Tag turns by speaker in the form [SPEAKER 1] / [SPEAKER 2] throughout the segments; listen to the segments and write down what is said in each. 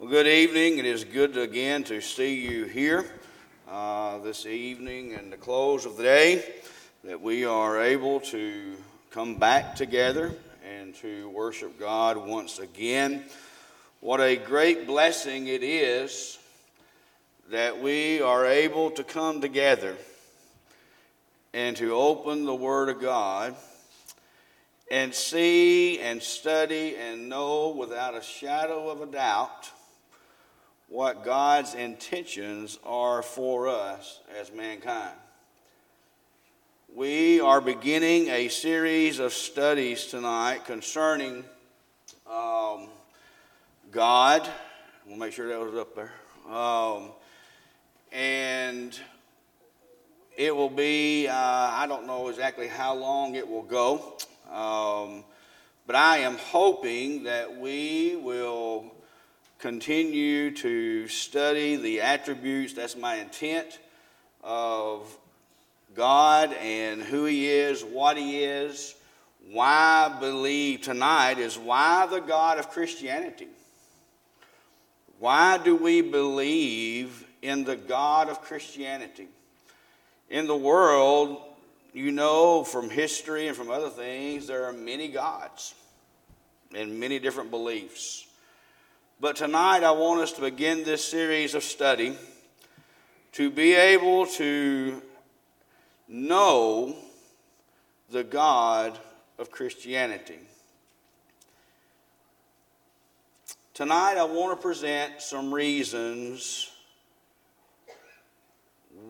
[SPEAKER 1] Well, good evening. It is good again to see you here uh, this evening and the close of the day that we are able to come back together and to worship God once again. What a great blessing it is that we are able to come together and to open the Word of God and see and study and know without a shadow of a doubt what God's intentions are for us as mankind. We are beginning a series of studies tonight concerning um, God. We'll make sure that was up there. Um, and it will be, uh, I don't know exactly how long it will go, um, but I am hoping that we will continue to study the attributes, that's my intent, of God and who He is, what He is. Why I believe tonight is why the God of Christianity. Why do we believe in the God of Christianity? In the world, you know from history and from other things, there are many gods and many different beliefs. But tonight, I want us to begin this series of study to be able to know the God of Christianity. Tonight, I want to present some reasons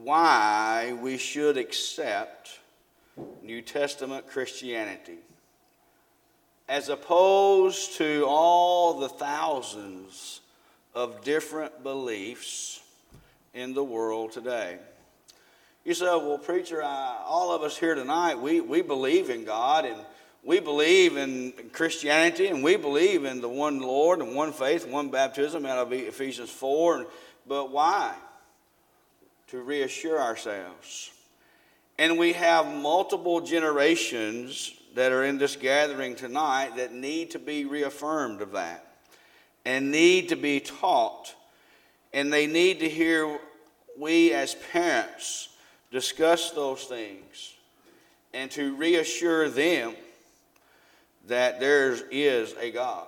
[SPEAKER 1] why we should accept New Testament Christianity as opposed to all the thousands of different beliefs in the world today. You say, well, preacher, I, all of us here tonight, we, we believe in God and we believe in Christianity and we believe in the one Lord and one faith, one baptism out of Ephesians 4. But why? To reassure ourselves. And we have multiple generations that are in this gathering tonight that need to be reaffirmed of that and need to be taught. And they need to hear we as parents discuss those things and to reassure them that there is a God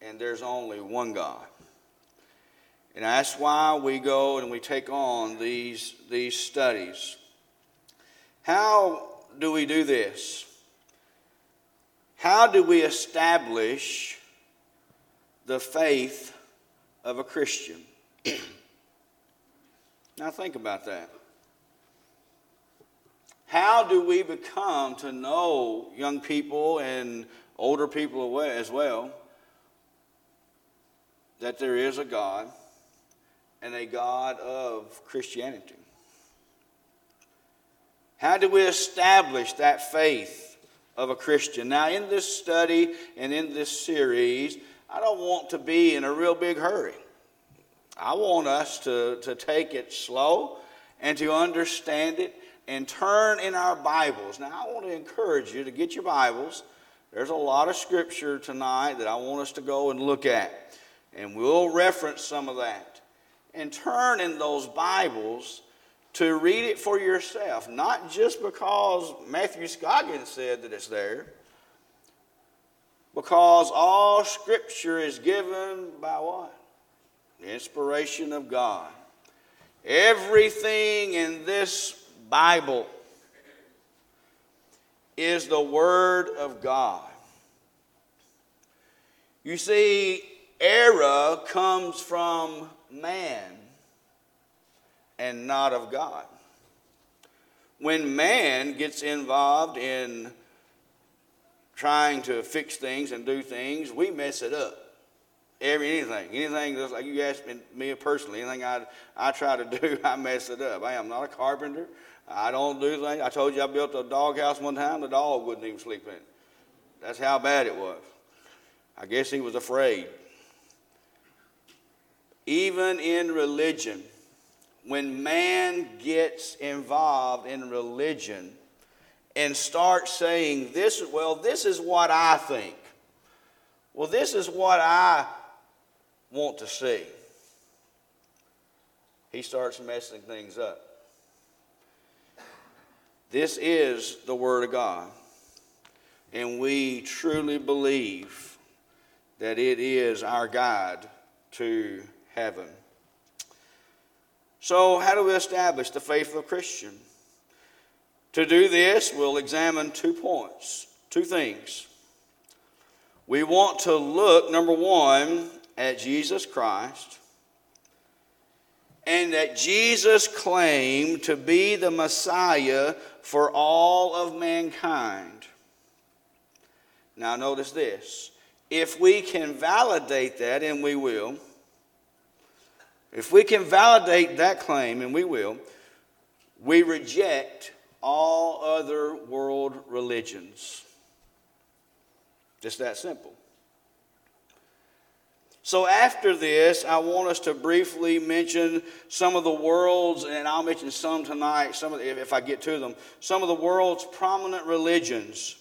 [SPEAKER 1] and there's only one God. And that's why we go and we take on these, these studies. How do we do this? How do we establish the faith of a Christian? now, think about that. How do we become to know young people and older people as well that there is a God and a God of Christianity? How do we establish that faith? Of a Christian. Now, in this study and in this series, I don't want to be in a real big hurry. I want us to, to take it slow and to understand it and turn in our Bibles. Now, I want to encourage you to get your Bibles. There's a lot of scripture tonight that I want us to go and look at, and we'll reference some of that. And turn in those Bibles to read it for yourself, not just because Matthew Scoggins said that it's there, because all Scripture is given by what? The inspiration of God. Everything in this Bible is the Word of God. You see, error comes from man and not of God. When man gets involved in trying to fix things and do things, we mess it up. Every anything, anything that's like you ask me personally, anything I I try to do, I mess it up. I am not a carpenter. I don't do things. I told you I built a doghouse one time. The dog wouldn't even sleep in it. That's how bad it was. I guess he was afraid. Even in religion, when man gets involved in religion and starts saying, this, well, this is what I think. Well, this is what I want to see, he starts messing things up. This is the Word of God, and we truly believe that it is our guide to heaven. So, how do we establish the faithful Christian? To do this, we'll examine two points, two things. We want to look, number one, at Jesus Christ, and that Jesus claimed to be the Messiah for all of mankind. Now, notice this. If we can validate that, and we will, if we can validate that claim, and we will, we reject all other world religions. Just that simple. So, after this, I want us to briefly mention some of the world's, and I'll mention some tonight, some of the, if I get to them, some of the world's prominent religions,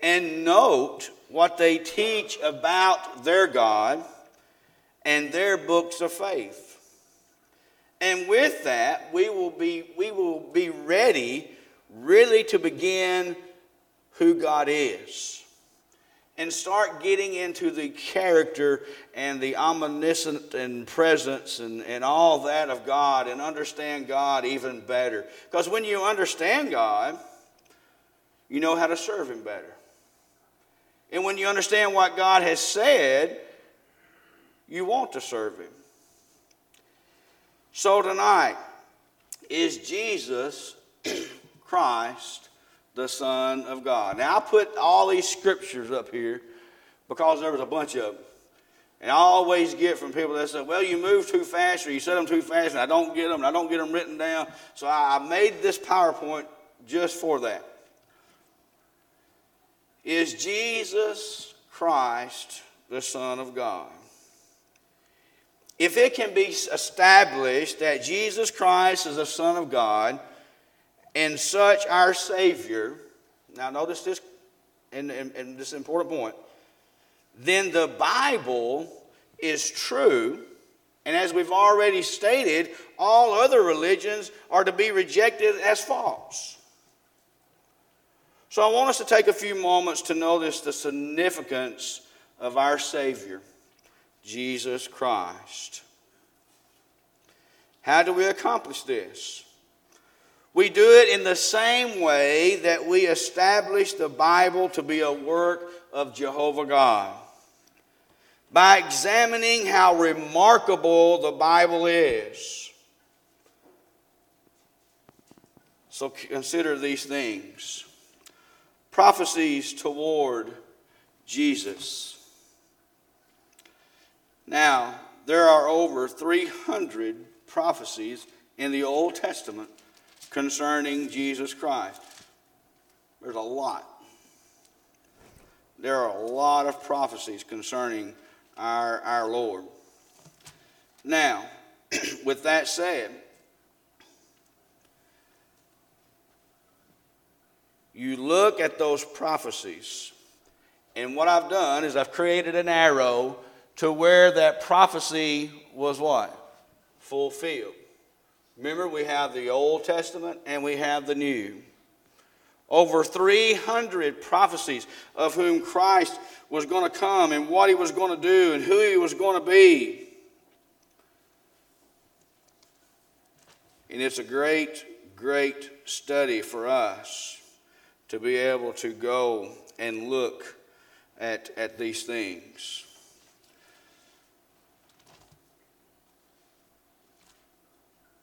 [SPEAKER 1] and note what they teach about their God and their books of faith. And with that, we will be, we will be ready really to begin who God is and start getting into the character and the omniscient and presence and, and all that of God and understand God even better. Because when you understand God, you know how to serve Him better. And when you understand what God has said, you want to serve Him. So tonight, is Jesus Christ the Son of God. Now, I put all these scriptures up here because there was a bunch of them. And I always get from people that say, well, you move too fast or you said them too fast, and I don't get them, and I don't get them written down. So I made this PowerPoint just for that. Is Jesus Christ the Son of God? If it can be established that Jesus Christ is the Son of God, and such our Savior, now notice this, and, and, and this important point, then the Bible is true. And as we've already stated, all other religions are to be rejected as false. So I want us to take a few moments to notice the significance of our Savior, Jesus Christ. How do we accomplish this? We do it in the same way that we establish the Bible to be a work of Jehovah God. By examining how remarkable the Bible is. So consider these things prophecies toward Jesus. Now, there are over 300 prophecies in the Old Testament concerning Jesus Christ. There's a lot. There are a lot of prophecies concerning our, our Lord. Now, with that said, you look at those prophecies, and what I've done is I've created an arrow to where that prophecy was what? Fulfilled. Remember, we have the Old Testament and we have the New. Over 300 prophecies of whom Christ was going to come and what he was going to do and who he was going to be. And it's a great, great study for us to be able to go and look at, at these things.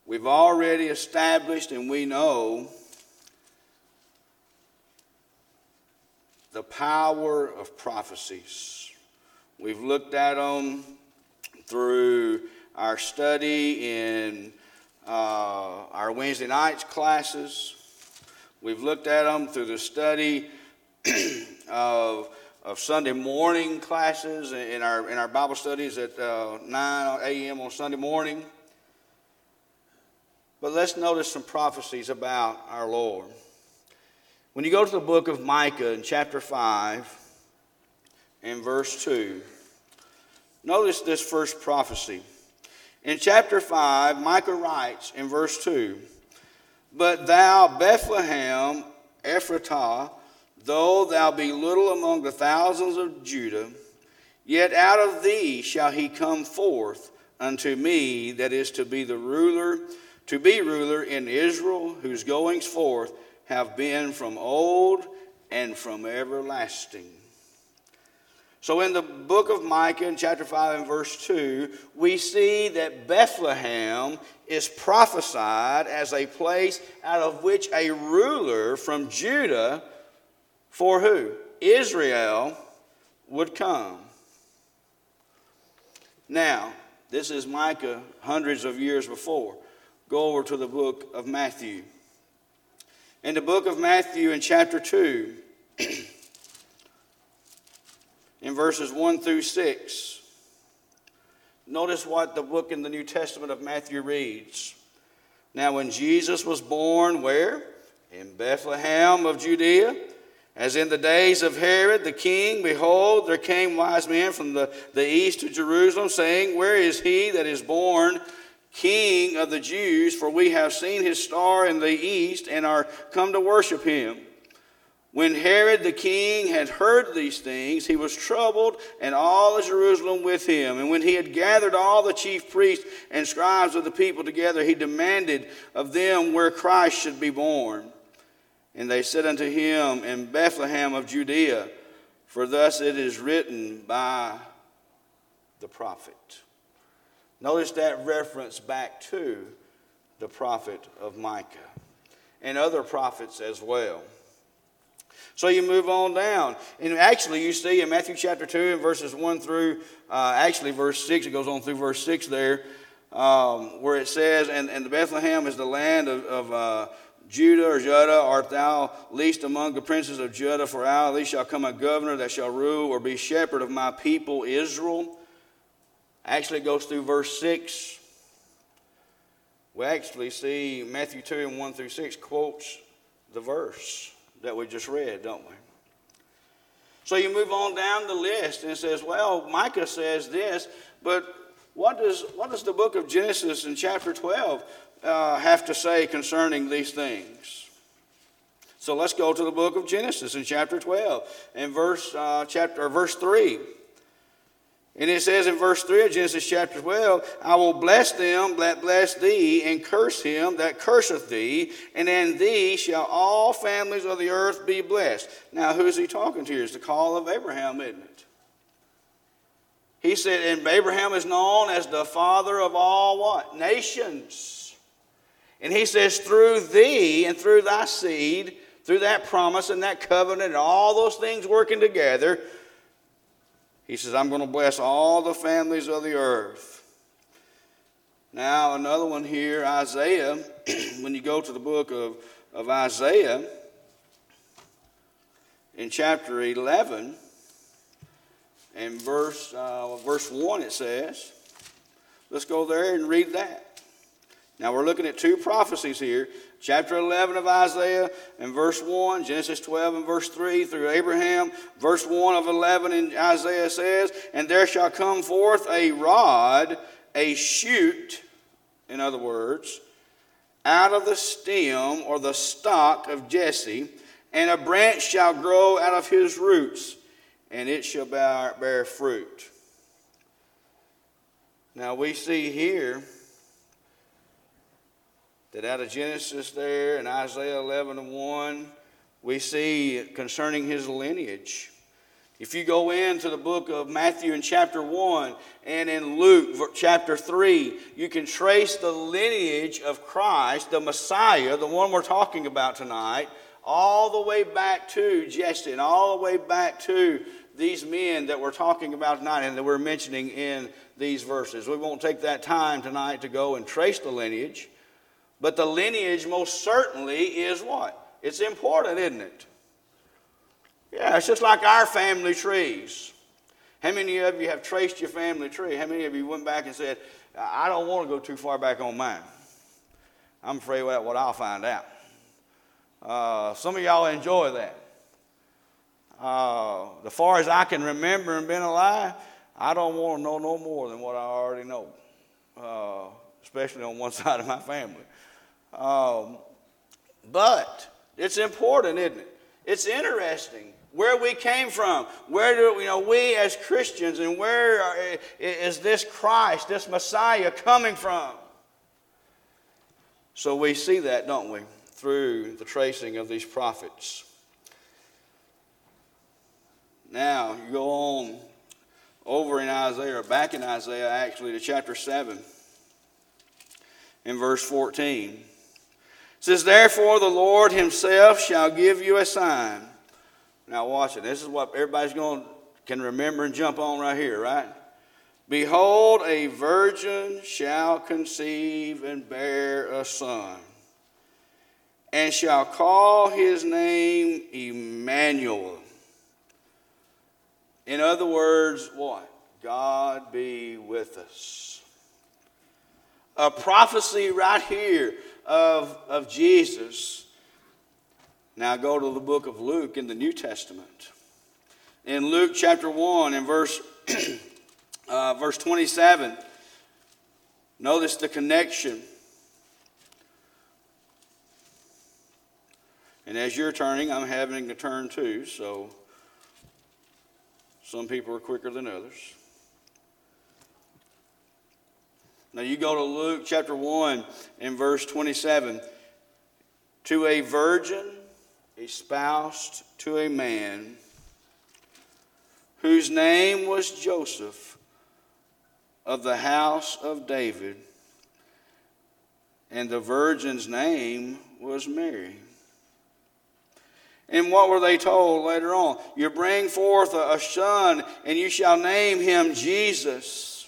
[SPEAKER 1] We've already established and we know the power of prophecies. We've looked at them through our study in uh, our Wednesday nights classes. We've looked at them through the study of, of Sunday morning classes in our, in our Bible studies at uh, 9 a.m. on Sunday morning. But let's notice some prophecies about our Lord. When you go to the book of Micah in chapter 5 and verse 2, Notice this first prophecy. In chapter 5, Micah writes in verse 2 But thou, Bethlehem, Ephratah, though thou be little among the thousands of Judah, yet out of thee shall he come forth unto me that is to be the ruler, to be ruler in Israel, whose goings forth have been from old and from everlasting. So, in the book of Micah, in chapter 5 and verse 2, we see that Bethlehem is prophesied as a place out of which a ruler from Judah, for who? Israel, would come. Now, this is Micah hundreds of years before. Go over to the book of Matthew. In the book of Matthew, in chapter 2, in verses 1 through 6. Notice what the book in the New Testament of Matthew reads. Now, when Jesus was born, where? In Bethlehem of Judea. As in the days of Herod the king, behold, there came wise men from the, the east to Jerusalem, saying, Where is he that is born king of the Jews? For we have seen his star in the east and are come to worship him. When Herod the king had heard these things, he was troubled, and all of Jerusalem with him. And when he had gathered all the chief priests and scribes of the people together, he demanded of them where Christ should be born. And they said unto him, In Bethlehem of Judea, for thus it is written by the prophet. Notice that reference back to the prophet of Micah and other prophets as well. So you move on down. And actually, you see in Matthew chapter 2 and verses 1 through, uh, actually, verse 6, it goes on through verse 6 there, um, where it says, And, and Bethlehem is the land of, of uh, Judah or Judah, art thou least among the princes of Judah, for out of thee shall come a governor that shall rule or be shepherd of my people Israel. Actually, goes through verse 6. We actually see Matthew 2 and 1 through 6 quotes the verse that we just read, don't we? So you move on down the list and it says, well, Micah says this, but what does, what does the book of Genesis in chapter 12 uh, have to say concerning these things? So let's go to the book of Genesis in chapter 12 and verse, uh, chapter, or verse 3. And it says in verse 3 of Genesis chapter 12, I will bless them that bless thee, and curse him that curseth thee, and in thee shall all families of the earth be blessed. Now, who is he talking to? It's the call of Abraham, isn't it? He said, and Abraham is known as the father of all what? Nations. And he says, through thee and through thy seed, through that promise and that covenant and all those things working together, he says, I'm going to bless all the families of the earth. Now, another one here, Isaiah, when you go to the book of, of Isaiah, in chapter 11, and verse, uh, verse 1, it says, let's go there and read that. Now, we're looking at two prophecies here chapter 11 of Isaiah and verse 1, Genesis 12 and verse 3 through Abraham. Verse 1 of 11 in Isaiah says, And there shall come forth a rod, a shoot, in other words, out of the stem or the stock of Jesse, and a branch shall grow out of his roots, and it shall bear, bear fruit. Now we see here that out of Genesis there and Isaiah 11 and 1, we see concerning his lineage. If you go into the book of Matthew in chapter 1 and in Luke chapter 3, you can trace the lineage of Christ, the Messiah, the one we're talking about tonight, all the way back to Jesse and all the way back to these men that we're talking about tonight and that we're mentioning in these verses. We won't take that time tonight to go and trace the lineage. But the lineage most certainly is what? It's important, isn't it? Yeah, it's just like our family trees. How many of you have traced your family tree? How many of you went back and said, I don't want to go too far back on mine? I'm afraid of what I'll find out. Uh, some of y'all enjoy that. Uh, the far as I can remember and been alive, I don't want to know no more than what I already know, uh, especially on one side of my family. Um, but it's important, isn't it? It's interesting where we came from. Where do you know we as Christians and where are, is this Christ, this Messiah coming from? So we see that, don't we, through the tracing of these prophets. Now, you go on over in Isaiah, back in Isaiah actually, to chapter 7, in verse 14. Says, Therefore the Lord himself shall give you a sign. Now watch it. This is what everybody's going to can remember and jump on right here, right? Behold, a virgin shall conceive and bear a son, and shall call his name Emmanuel. In other words, what? God be with us. A prophecy right here of, of Jesus. Now go to the book of Luke in the New Testament. In Luke chapter 1 and verse uh, verse 27. Notice the connection. And as you're turning, I'm having to turn too, so some people are quicker than others. Now you go to Luke chapter 1 and verse 27. To a virgin espoused to a man whose name was Joseph of the house of David, and the virgin's name was Mary. And what were they told later on? You bring forth a, son, and you shall name him Jesus.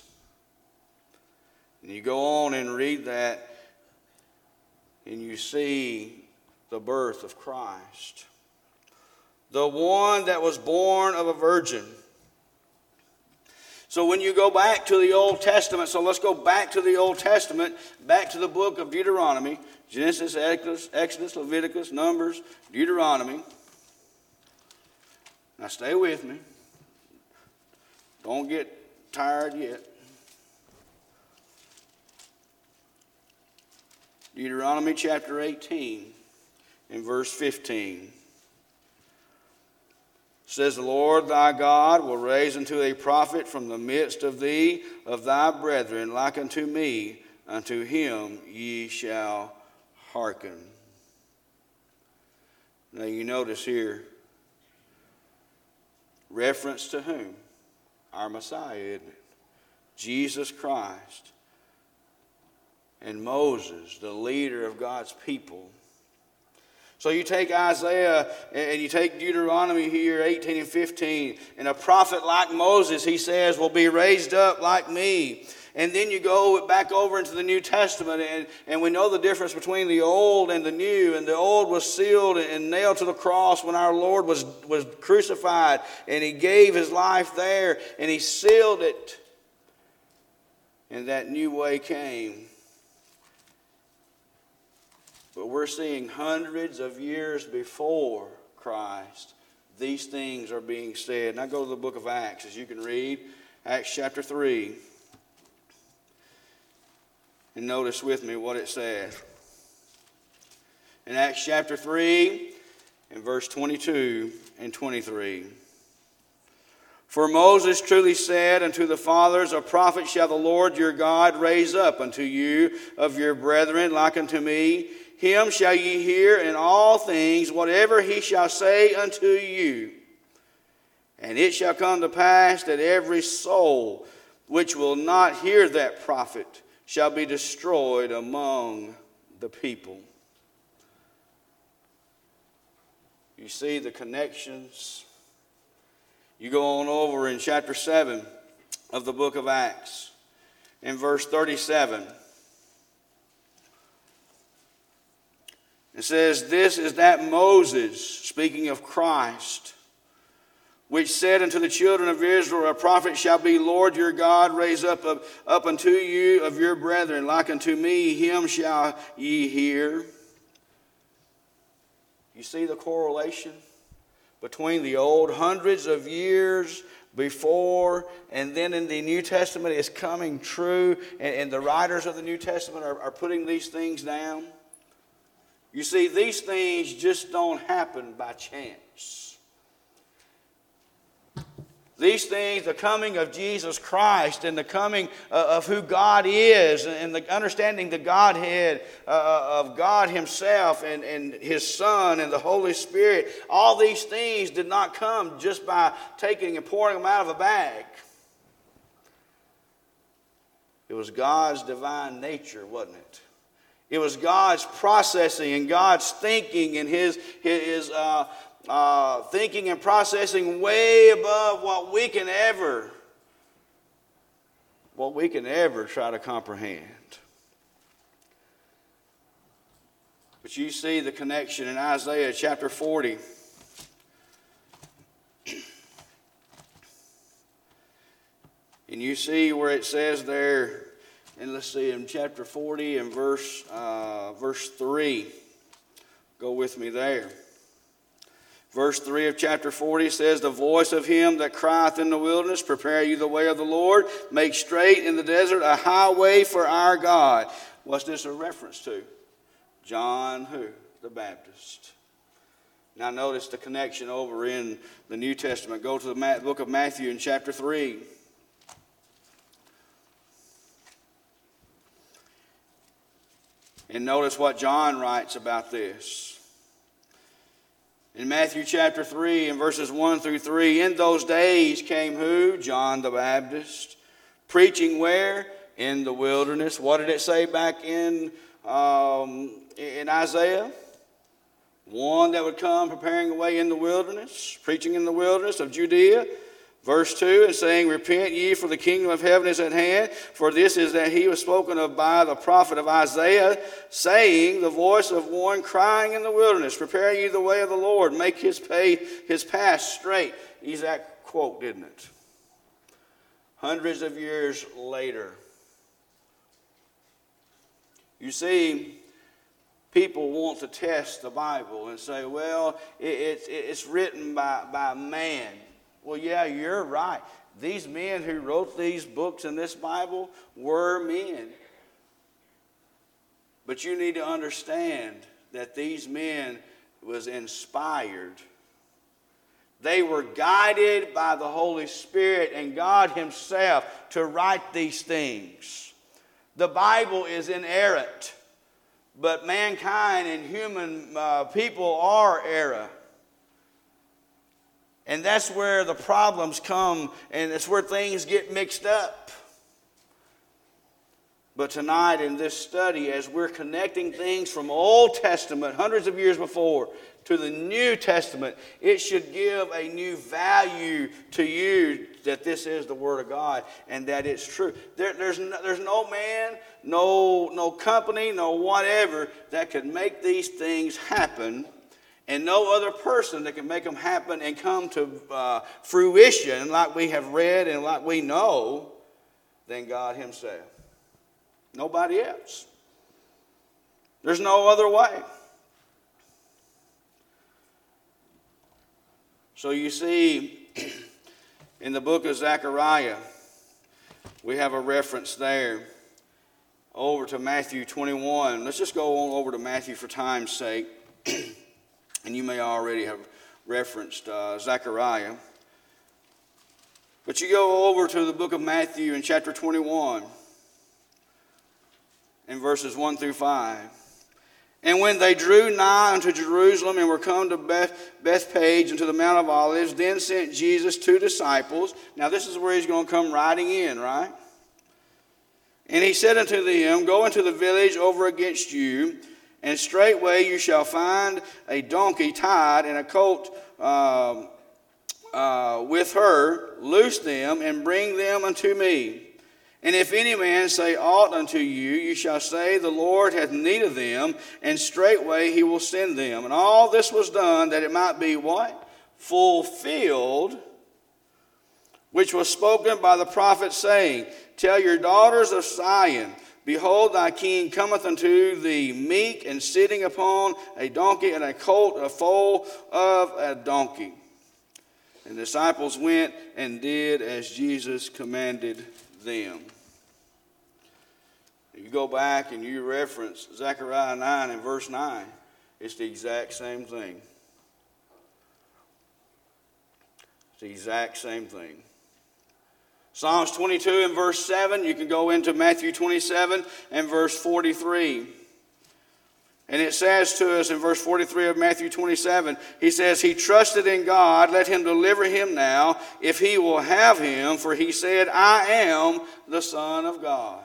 [SPEAKER 1] And you go on and read that, and you see the birth of Christ. The one that was born of a virgin so when you go back to the Old Testament, so let's go back to the Old Testament, back to the book of Deuteronomy Genesis, Exodus, Exodus Leviticus, Numbers, Deuteronomy. Now stay with me. Don't get tired yet. Deuteronomy chapter 18 and verse 15 says the Lord thy God will raise unto a prophet from the midst of thee of thy brethren, like unto me, unto him ye shall hearken. Now you notice here, reference to whom? Our Messiah, isn't it? Jesus Christ. And Moses, the leader of God's people so you take Isaiah and you take Deuteronomy here, 18 and 15, and a prophet like Moses, he says, will be raised up like me. And then you go back over into the New Testament, and, and we know the difference between the old and the new. And the old was sealed and nailed to the cross when our Lord was, was crucified, and he gave his life there, and he sealed it. And that new way came. But we're seeing hundreds of years before Christ, these things are being said. Now go to the book of Acts, as you can read, Acts chapter 3. And notice with me what it says. In Acts chapter 3, in verse 22 and 23. For Moses truly said unto the fathers, A prophet shall the Lord your God raise up unto you of your brethren, like unto me him shall ye hear in all things, whatever he shall say unto you. And it shall come to pass that every soul which will not hear that prophet shall be destroyed among the people. You see the connections. You go on over in chapter 7 of the book of Acts, in verse 37. It says, This is that Moses, speaking of Christ, which said unto the children of Israel, A prophet shall be Lord your God, raise up, up, up unto you of your brethren, like unto me, him shall ye hear. You see the correlation? between the old hundreds of years before and then in the New Testament is coming true, and, and the writers of the New Testament are, are putting these things down. You see, these things just don't happen by chance. These things, the coming of Jesus Christ and the coming uh, of who God is and the understanding the Godhead uh, uh, of God Himself and, and His Son and the Holy Spirit, all these things did not come just by taking and pouring them out of a bag. It was God's divine nature, wasn't it? It was God's processing and God's thinking and His, his uh, uh, thinking and processing way above what we can ever what we can ever try to comprehend. But you see the connection in Isaiah chapter 40. And you see where it says there, and let's see, in chapter 40 and verse, uh, verse 3. Go with me there. Verse 3 of chapter 40 says, The voice of him that crieth in the wilderness, Prepare you the way of the Lord, make straight in the desert a highway for our God. What's this a reference to? John who? The Baptist. Now notice the connection over in the New Testament. Go to the book of Matthew in chapter 3. And notice what John writes about this. In Matthew chapter 3 and verses 1 through 3, in those days came who? John the Baptist. Preaching where? In the wilderness. What did it say back in, um, in Isaiah? One that would come preparing a way in the wilderness, preaching in the wilderness of Judea. Verse 2 and saying, Repent ye, for the kingdom of heaven is at hand. For this is that he was spoken of by the prophet of Isaiah, saying, The voice of one crying in the wilderness, Prepare ye the way of the Lord, make his, pay, his path straight. That quote, didn't it? Hundreds of years later. You see, people want to test the Bible and say, well, it, it, it's written by, by man. Well, yeah, you're right. These men who wrote these books in this Bible were men. But you need to understand that these men was inspired. They were guided by the Holy Spirit and God Himself to write these things. The Bible is inerrant, but mankind and human uh, people are errant. And that's where the problems come, and that's where things get mixed up. But tonight in this study, as we're connecting things from Old Testament, hundreds of years before, to the New Testament, it should give a new value to you that this is the Word of God and that it's true. There, there's, no, there's no man, no, no company, no whatever that could make these things happen and no other person that can make them happen and come to uh, fruition like we have read and like we know than God Himself. Nobody else. There's no other way. So you see, in the book of Zechariah, we have a reference there over to Matthew 21. Let's just go on over to Matthew for time's sake. And you may already have referenced uh, Zechariah. But you go over to the book of Matthew in chapter 21 in verses 1 through 5. And when they drew nigh unto Jerusalem and were come to Beth, Bethphage and to the Mount of Olives, then sent Jesus two disciples. Now, this is where he's going to come riding in, right? And he said unto them, Go into the village over against you and straightway you shall find a donkey tied and a colt uh, uh, with her. Loose them and bring them unto me. And if any man say aught unto you, you shall say, The Lord hath need of them, and straightway he will send them. And all this was done that it might be what? Fulfilled, which was spoken by the prophet, saying, Tell your daughters of Zion, Behold, thy king cometh unto thee meek and sitting upon a donkey and a colt, a foal of a donkey. And the disciples went and did as Jesus commanded them. If You go back and you reference Zechariah 9 and verse 9, it's the exact same thing. It's the exact same thing. Psalms 22 and verse 7, you can go into Matthew 27 and verse 43. And it says to us in verse 43 of Matthew 27, he says, He trusted in God, let him deliver him now, if he will have him, for he said, I am the Son of God.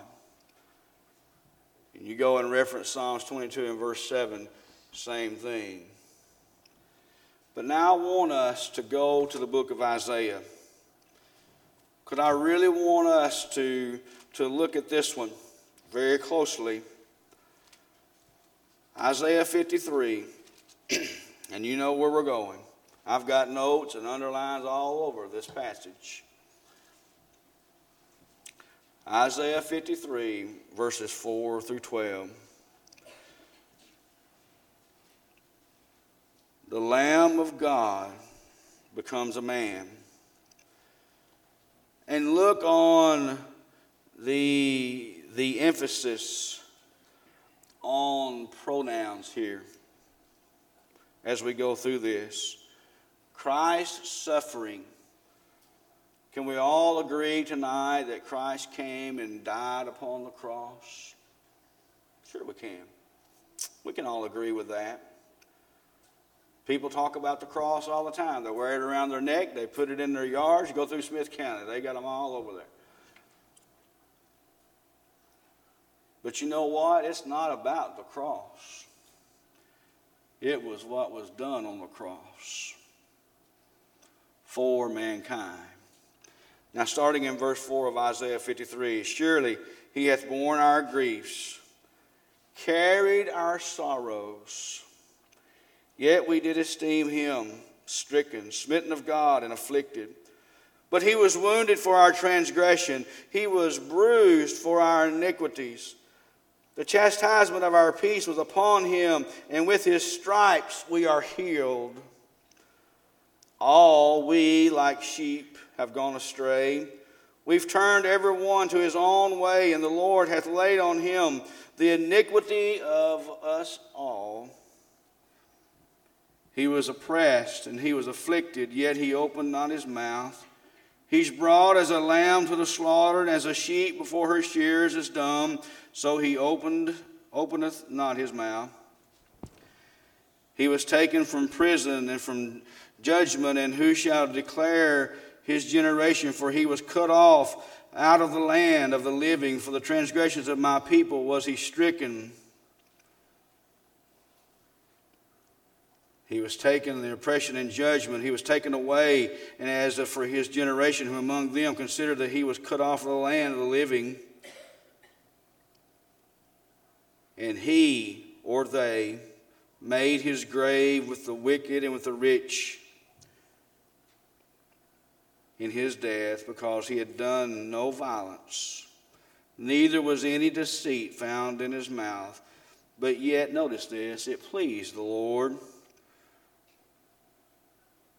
[SPEAKER 1] And you go and reference Psalms 22 and verse 7, same thing. But now I want us to go to the book of Isaiah. Because I really want us to, to look at this one very closely. Isaiah 53, and you know where we're going. I've got notes and underlines all over this passage. Isaiah 53, verses 4 through 12. The Lamb of God becomes a man. And look on the, the emphasis on pronouns here as we go through this. Christ's suffering. Can we all agree tonight that Christ came and died upon the cross? Sure, we can. We can all agree with that. People talk about the cross all the time. They wear it around their neck, they put it in their yards. You go through Smith County, they got them all over there. But you know what? It's not about the cross. It was what was done on the cross for mankind. Now, starting in verse 4 of Isaiah 53 Surely he hath borne our griefs, carried our sorrows, yet we did esteem him stricken, smitten of God, and afflicted. But he was wounded for our transgression, he was bruised for our iniquities. The chastisement of our peace was upon him, and with his stripes we are healed. All we, like sheep, have gone astray. We've turned every one to his own way, and the Lord hath laid on him the iniquity of us all. He was oppressed and he was afflicted, yet he opened not his mouth. He's brought as a lamb to the slaughter, and as a sheep before her shears is dumb, so he opened, openeth not his mouth. He was taken from prison and from judgment, and who shall declare his generation? For he was cut off out of the land of the living. For the transgressions of my people was he stricken. He was taken, the oppression and judgment. He was taken away, and as for his generation, who among them considered that he was cut off of the land of the living. And he, or they, made his grave with the wicked and with the rich in his death because he had done no violence. Neither was any deceit found in his mouth. But yet, notice this, it pleased the Lord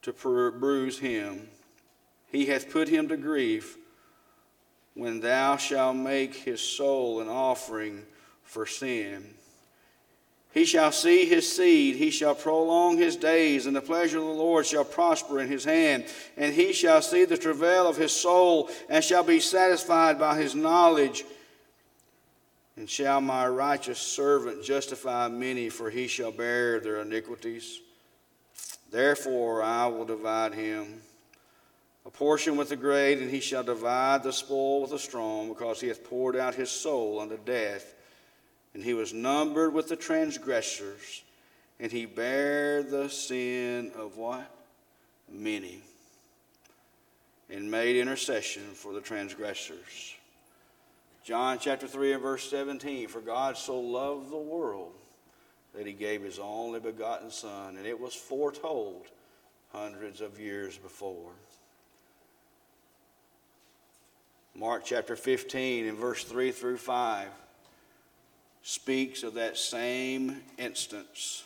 [SPEAKER 1] to bruise him. He hath put him to grief when thou shalt make his soul an offering for sin. He shall see his seed, he shall prolong his days, and the pleasure of the Lord shall prosper in his hand. And he shall see the travail of his soul, and shall be satisfied by his knowledge. And shall my righteous servant justify many, for he shall bear their iniquities. Therefore I will divide him a portion with the great, and he shall divide the spoil with the strong, because he hath poured out his soul unto death and he was numbered with the transgressors, and he bare the sin of what? Many, and made intercession for the transgressors. John chapter 3 and verse 17 For God so loved the world that he gave his only begotten Son, and it was foretold hundreds of years before. Mark chapter 15 and verse 3 through 5 speaks of that same instance.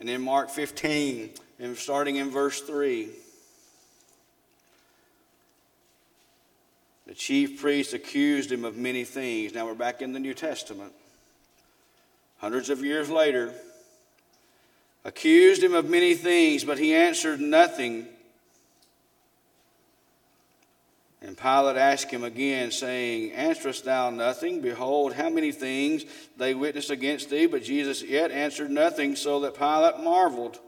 [SPEAKER 1] And in Mark 15 And starting in verse 3. The chief priest accused him of many things. Now we're back in the New Testament. Hundreds of years later, accused him of many things, but he answered nothing. And Pilate asked him again, saying, Answerest thou nothing? Behold, how many things they witness against thee. But Jesus yet answered nothing, so that Pilate marveled.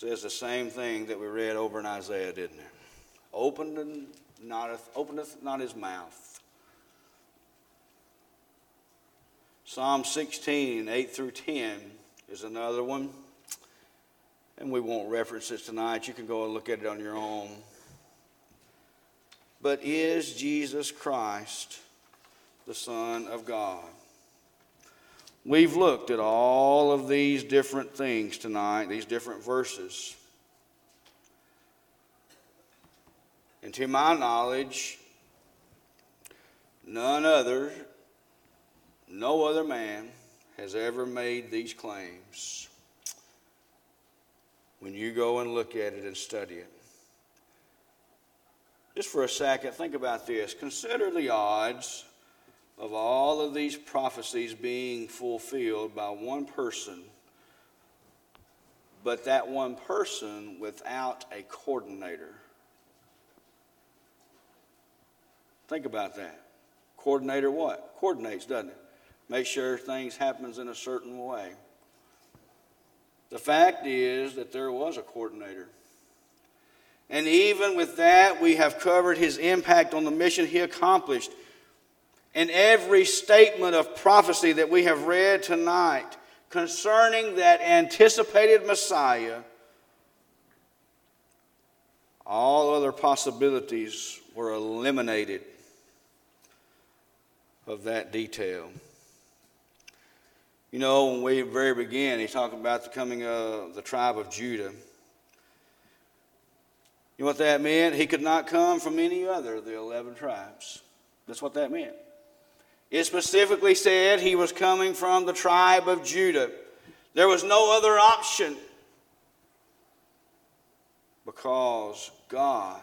[SPEAKER 1] says the same thing that we read over in Isaiah, didn't it? Opened and not, openeth not his mouth. Psalm 16, 8 through 10 is another one. And we won't reference it tonight. You can go and look at it on your own. But is Jesus Christ the Son of God? We've looked at all of these different things tonight, these different verses. And to my knowledge, none other, no other man has ever made these claims. When you go and look at it and study it, just for a second, think about this. Consider the odds of all of these prophecies being fulfilled by one person, but that one person without a coordinator. Think about that. Coordinator what? Coordinates, doesn't it? Make sure things happens in a certain way. The fact is that there was a coordinator. And even with that, we have covered his impact on the mission he accomplished. And every statement of prophecy that we have read tonight concerning that anticipated Messiah, all other possibilities were eliminated of that detail. You know, when we very began, he's talking about the coming of the tribe of Judah. You know what that meant? He could not come from any other of the 11 tribes. That's what that meant. It specifically said he was coming from the tribe of Judah. There was no other option because God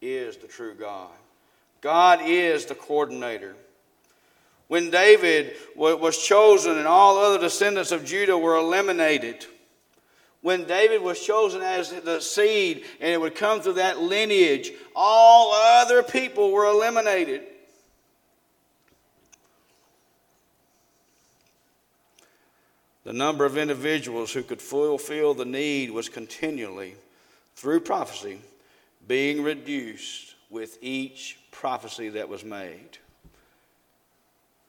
[SPEAKER 1] is the true God. God is the coordinator. When David was chosen and all other descendants of Judah were eliminated, when David was chosen as the seed and it would come through that lineage, all other people were eliminated. The number of individuals who could fulfill the need was continually, through prophecy, being reduced with each prophecy that was made.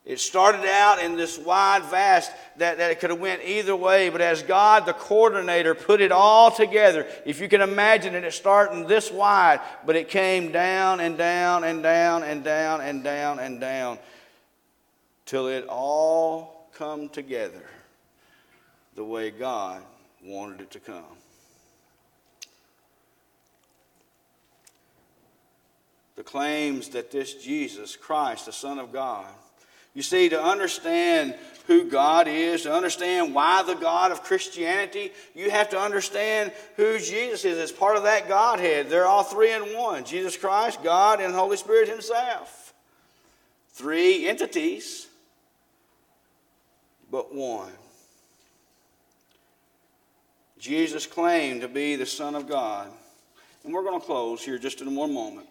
[SPEAKER 1] It started out in this wide vast that, that it could have went either way, but as God, the coordinator, put it all together, if you can imagine it, it starting this wide, but it came down and down and down and down and down and down till it all come together the way God wanted it to come. The claims that this Jesus Christ, the Son of God, you see, to understand who God is, to understand why the God of Christianity, you have to understand who Jesus is as part of that Godhead. They're all three in one Jesus Christ, God, and Holy Spirit Himself. Three entities, but one. Jesus claimed to be the Son of God. And we're going to close here just in one moment.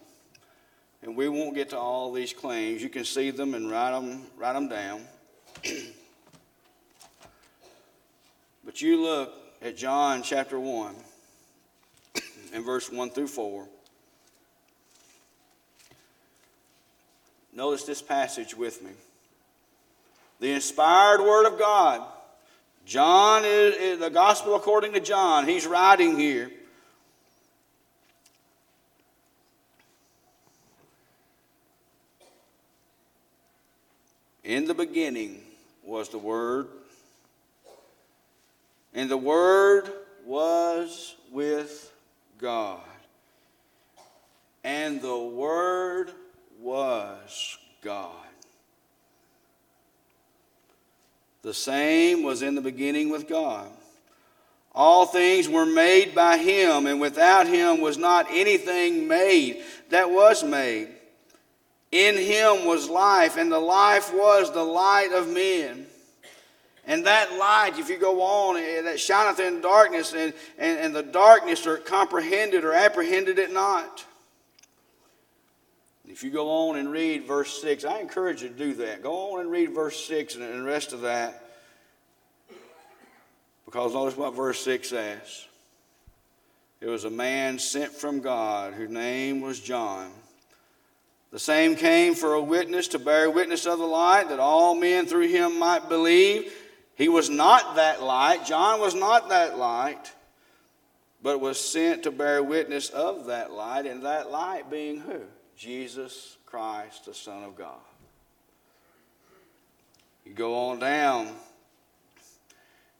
[SPEAKER 1] And we won't get to all these claims. You can see them and write them, write them down. but you look at John chapter 1 and verse 1 through 4. Notice this passage with me. The inspired Word of God John is, is the gospel according to John. He's writing here. In the beginning was the Word, and the Word was with God, and the Word was God. The same was in the beginning with God. All things were made by him, and without him was not anything made that was made. In him was life, and the life was the light of men. And that light, if you go on, eh, that shineth in darkness, and, and, and the darkness or comprehended or apprehended it not. If you go on and read verse 6, I encourage you to do that. Go on and read verse 6 and the rest of that. Because notice what verse 6 says. It was a man sent from God whose name was John. The same came for a witness to bear witness of the light, that all men through him might believe. He was not that light. John was not that light, but was sent to bear witness of that light, and that light being who? Jesus Christ, the Son of God. You go on down,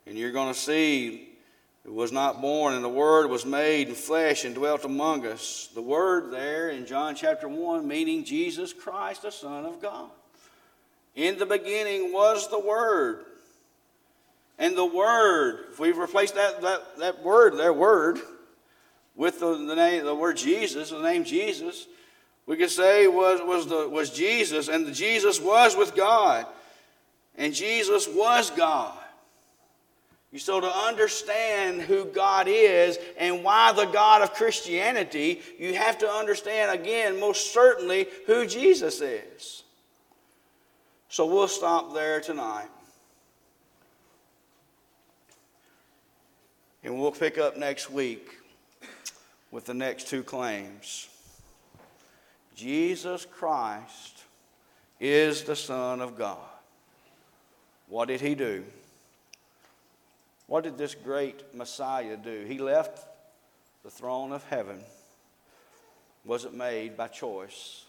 [SPEAKER 1] and you're going to see it was not born, and the Word was made in flesh and dwelt among us. The Word there in John chapter 1, meaning Jesus Christ, the Son of God. In the beginning was the Word. And the Word, if we replace that, that, that word, their word, with the, the, name, the word Jesus, the name Jesus, we could say was, was, the, was Jesus, and the Jesus was with God, and Jesus was God. So to understand who God is and why the God of Christianity, you have to understand again, most certainly, who Jesus is. So we'll stop there tonight. And we'll pick up next week with the next two claims. Jesus Christ is the Son of God. What did he do? What did this great Messiah do? He left the throne of heaven. Wasn't made by choice.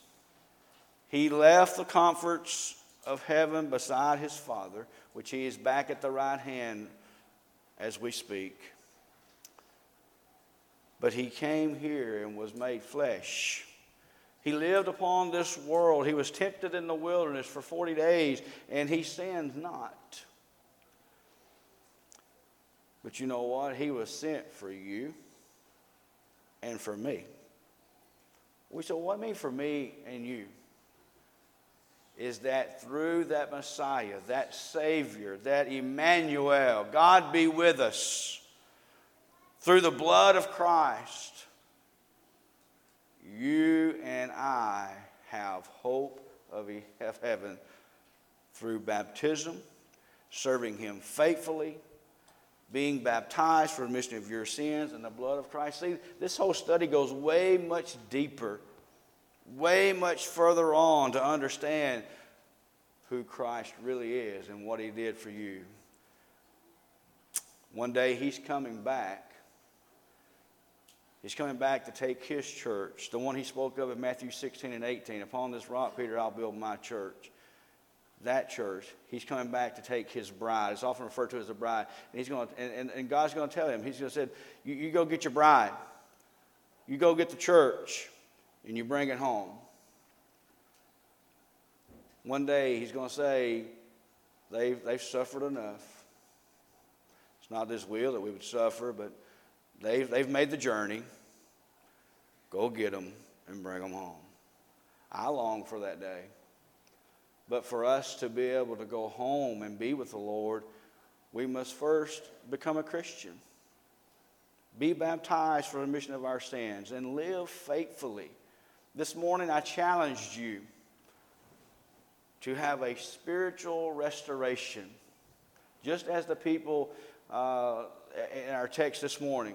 [SPEAKER 1] He left the comforts of heaven beside his Father, which he is back at the right hand as we speak. But he came here and was made flesh he lived upon this world. He was tempted in the wilderness for 40 days, and he sinned not. But you know what? He was sent for you and for me. We said, what I mean for me and you? Is that through that Messiah, that Savior, that Emmanuel, God be with us, through the blood of Christ, you and I have hope of heaven through baptism, serving Him faithfully, being baptized for remission of your sins and the blood of Christ. See, this whole study goes way much deeper, way much further on to understand who Christ really is and what He did for you. One day He's coming back He's coming back to take his church, the one he spoke of in Matthew 16 and 18. Upon this rock, Peter, I'll build my church. That church, he's coming back to take his bride. It's often referred to as a bride. And, he's going to, and, and, and God's going to tell him, He's going to say, you, you go get your bride. You go get the church, and you bring it home. One day, he's going to say, they've, they've suffered enough. It's not this will that we would suffer, but They've, they've made the journey. Go get them and bring them home. I long for that day. But for us to be able to go home and be with the Lord, we must first become a Christian, be baptized for the remission of our sins, and live faithfully. This morning, I challenged you to have a spiritual restoration, just as the people uh, in our text this morning